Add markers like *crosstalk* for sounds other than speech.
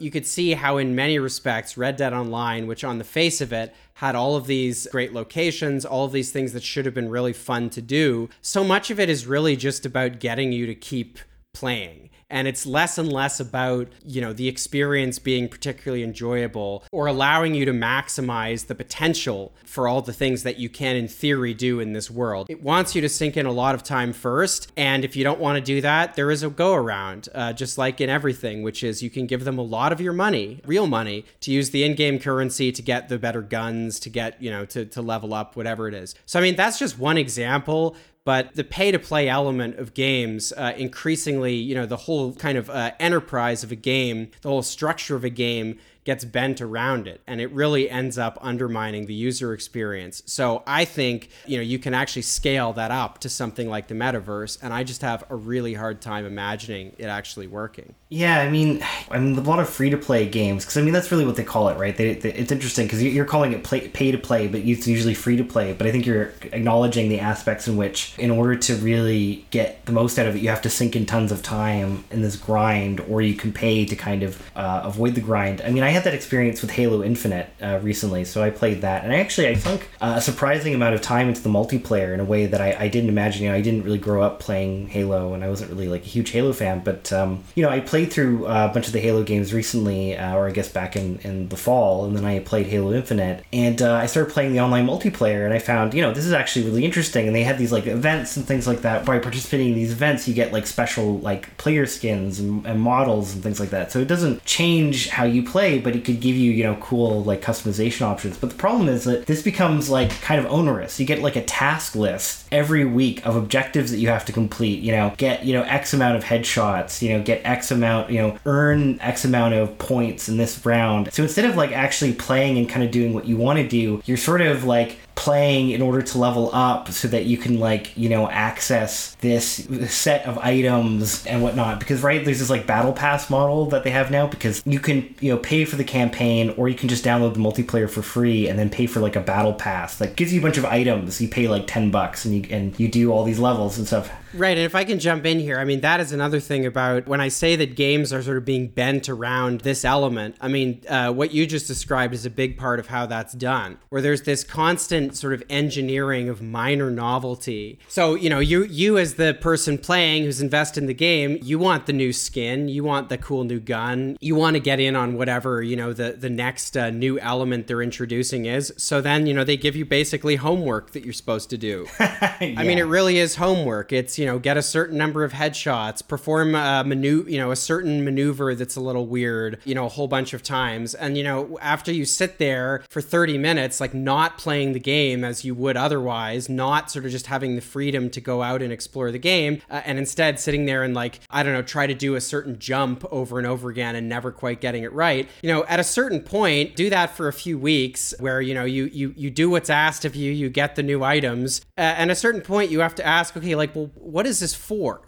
you could see how, in many respects, Red Dead Online, which on the face of it had all of these great locations, all of these things that should have been really fun to do, so much of it is really just about getting you to keep playing. And it's less and less about you know the experience being particularly enjoyable or allowing you to maximize the potential for all the things that you can in theory do in this world. It wants you to sink in a lot of time first. And if you don't want to do that there is a go around uh, just like in everything which is you can give them a lot of your money real money to use the in-game currency to get the better guns to get you know to, to level up whatever it is. So i mean that's just one example but the pay to play element of games uh, increasingly you know the whole kind of uh, enterprise of a game the whole structure of a game gets bent around it and it really ends up undermining the user experience. So I think, you know, you can actually scale that up to something like the metaverse and I just have a really hard time imagining it actually working. Yeah, I mean, *sighs* I mean a lot of free to play games because I mean that's really what they call it, right? They, they, it's interesting because you're calling it pay to play, but it's usually free to play. But I think you're acknowledging the aspects in which, in order to really get the most out of it, you have to sink in tons of time in this grind, or you can pay to kind of uh, avoid the grind. I mean, I had that experience with Halo Infinite uh, recently, so I played that, and I actually I sunk uh, a surprising amount of time into the multiplayer in a way that I, I didn't imagine. You know, I didn't really grow up playing Halo, and I wasn't really like a huge Halo fan, but um, you know, I played played through uh, a bunch of the Halo games recently, uh, or I guess back in, in the fall, and then I played Halo Infinite, and uh, I started playing the online multiplayer, and I found, you know, this is actually really interesting, and they had these like events and things like that. By participating in these events, you get like special like player skins and, and models and things like that. So it doesn't change how you play, but it could give you, you know, cool like customization options. But the problem is that this becomes like kind of onerous. You get like a task list every week of objectives that you have to complete. You know, get you know X amount of headshots. You know, get X amount you know, earn X amount of points in this round. So instead of like actually playing and kind of doing what you want to do, you're sort of like playing in order to level up so that you can like you know access this set of items and whatnot. Because right there's this like battle pass model that they have now because you can you know pay for the campaign or you can just download the multiplayer for free and then pay for like a battle pass that gives you a bunch of items. You pay like 10 bucks and you and you do all these levels and stuff Right, and if I can jump in here, I mean that is another thing about when I say that games are sort of being bent around this element. I mean, uh, what you just described is a big part of how that's done, where there's this constant sort of engineering of minor novelty. So, you know, you you as the person playing who's invested in the game, you want the new skin, you want the cool new gun, you want to get in on whatever, you know, the the next uh, new element they're introducing is. So then, you know, they give you basically homework that you're supposed to do. yeah. *laughs* I mean, it really is homework. It's, you know, get a certain number of headshots, perform a maneuver, you know, a certain maneuver that's a little weird, you know, a whole bunch of times. And, you know, after you sit there for 30 minutes like not playing the game as you would otherwise, not sort of just having the freedom to go out and explore the game, uh, and instead sitting there and like, I don't know, try to do a certain jump over and over again and never quite getting it right. You know, at a certain point, do that for a few weeks where, you know, you you you do what's asked of you, you get the new items. Uh, and a certain point, you have to ask, okay, like, well, what is this for?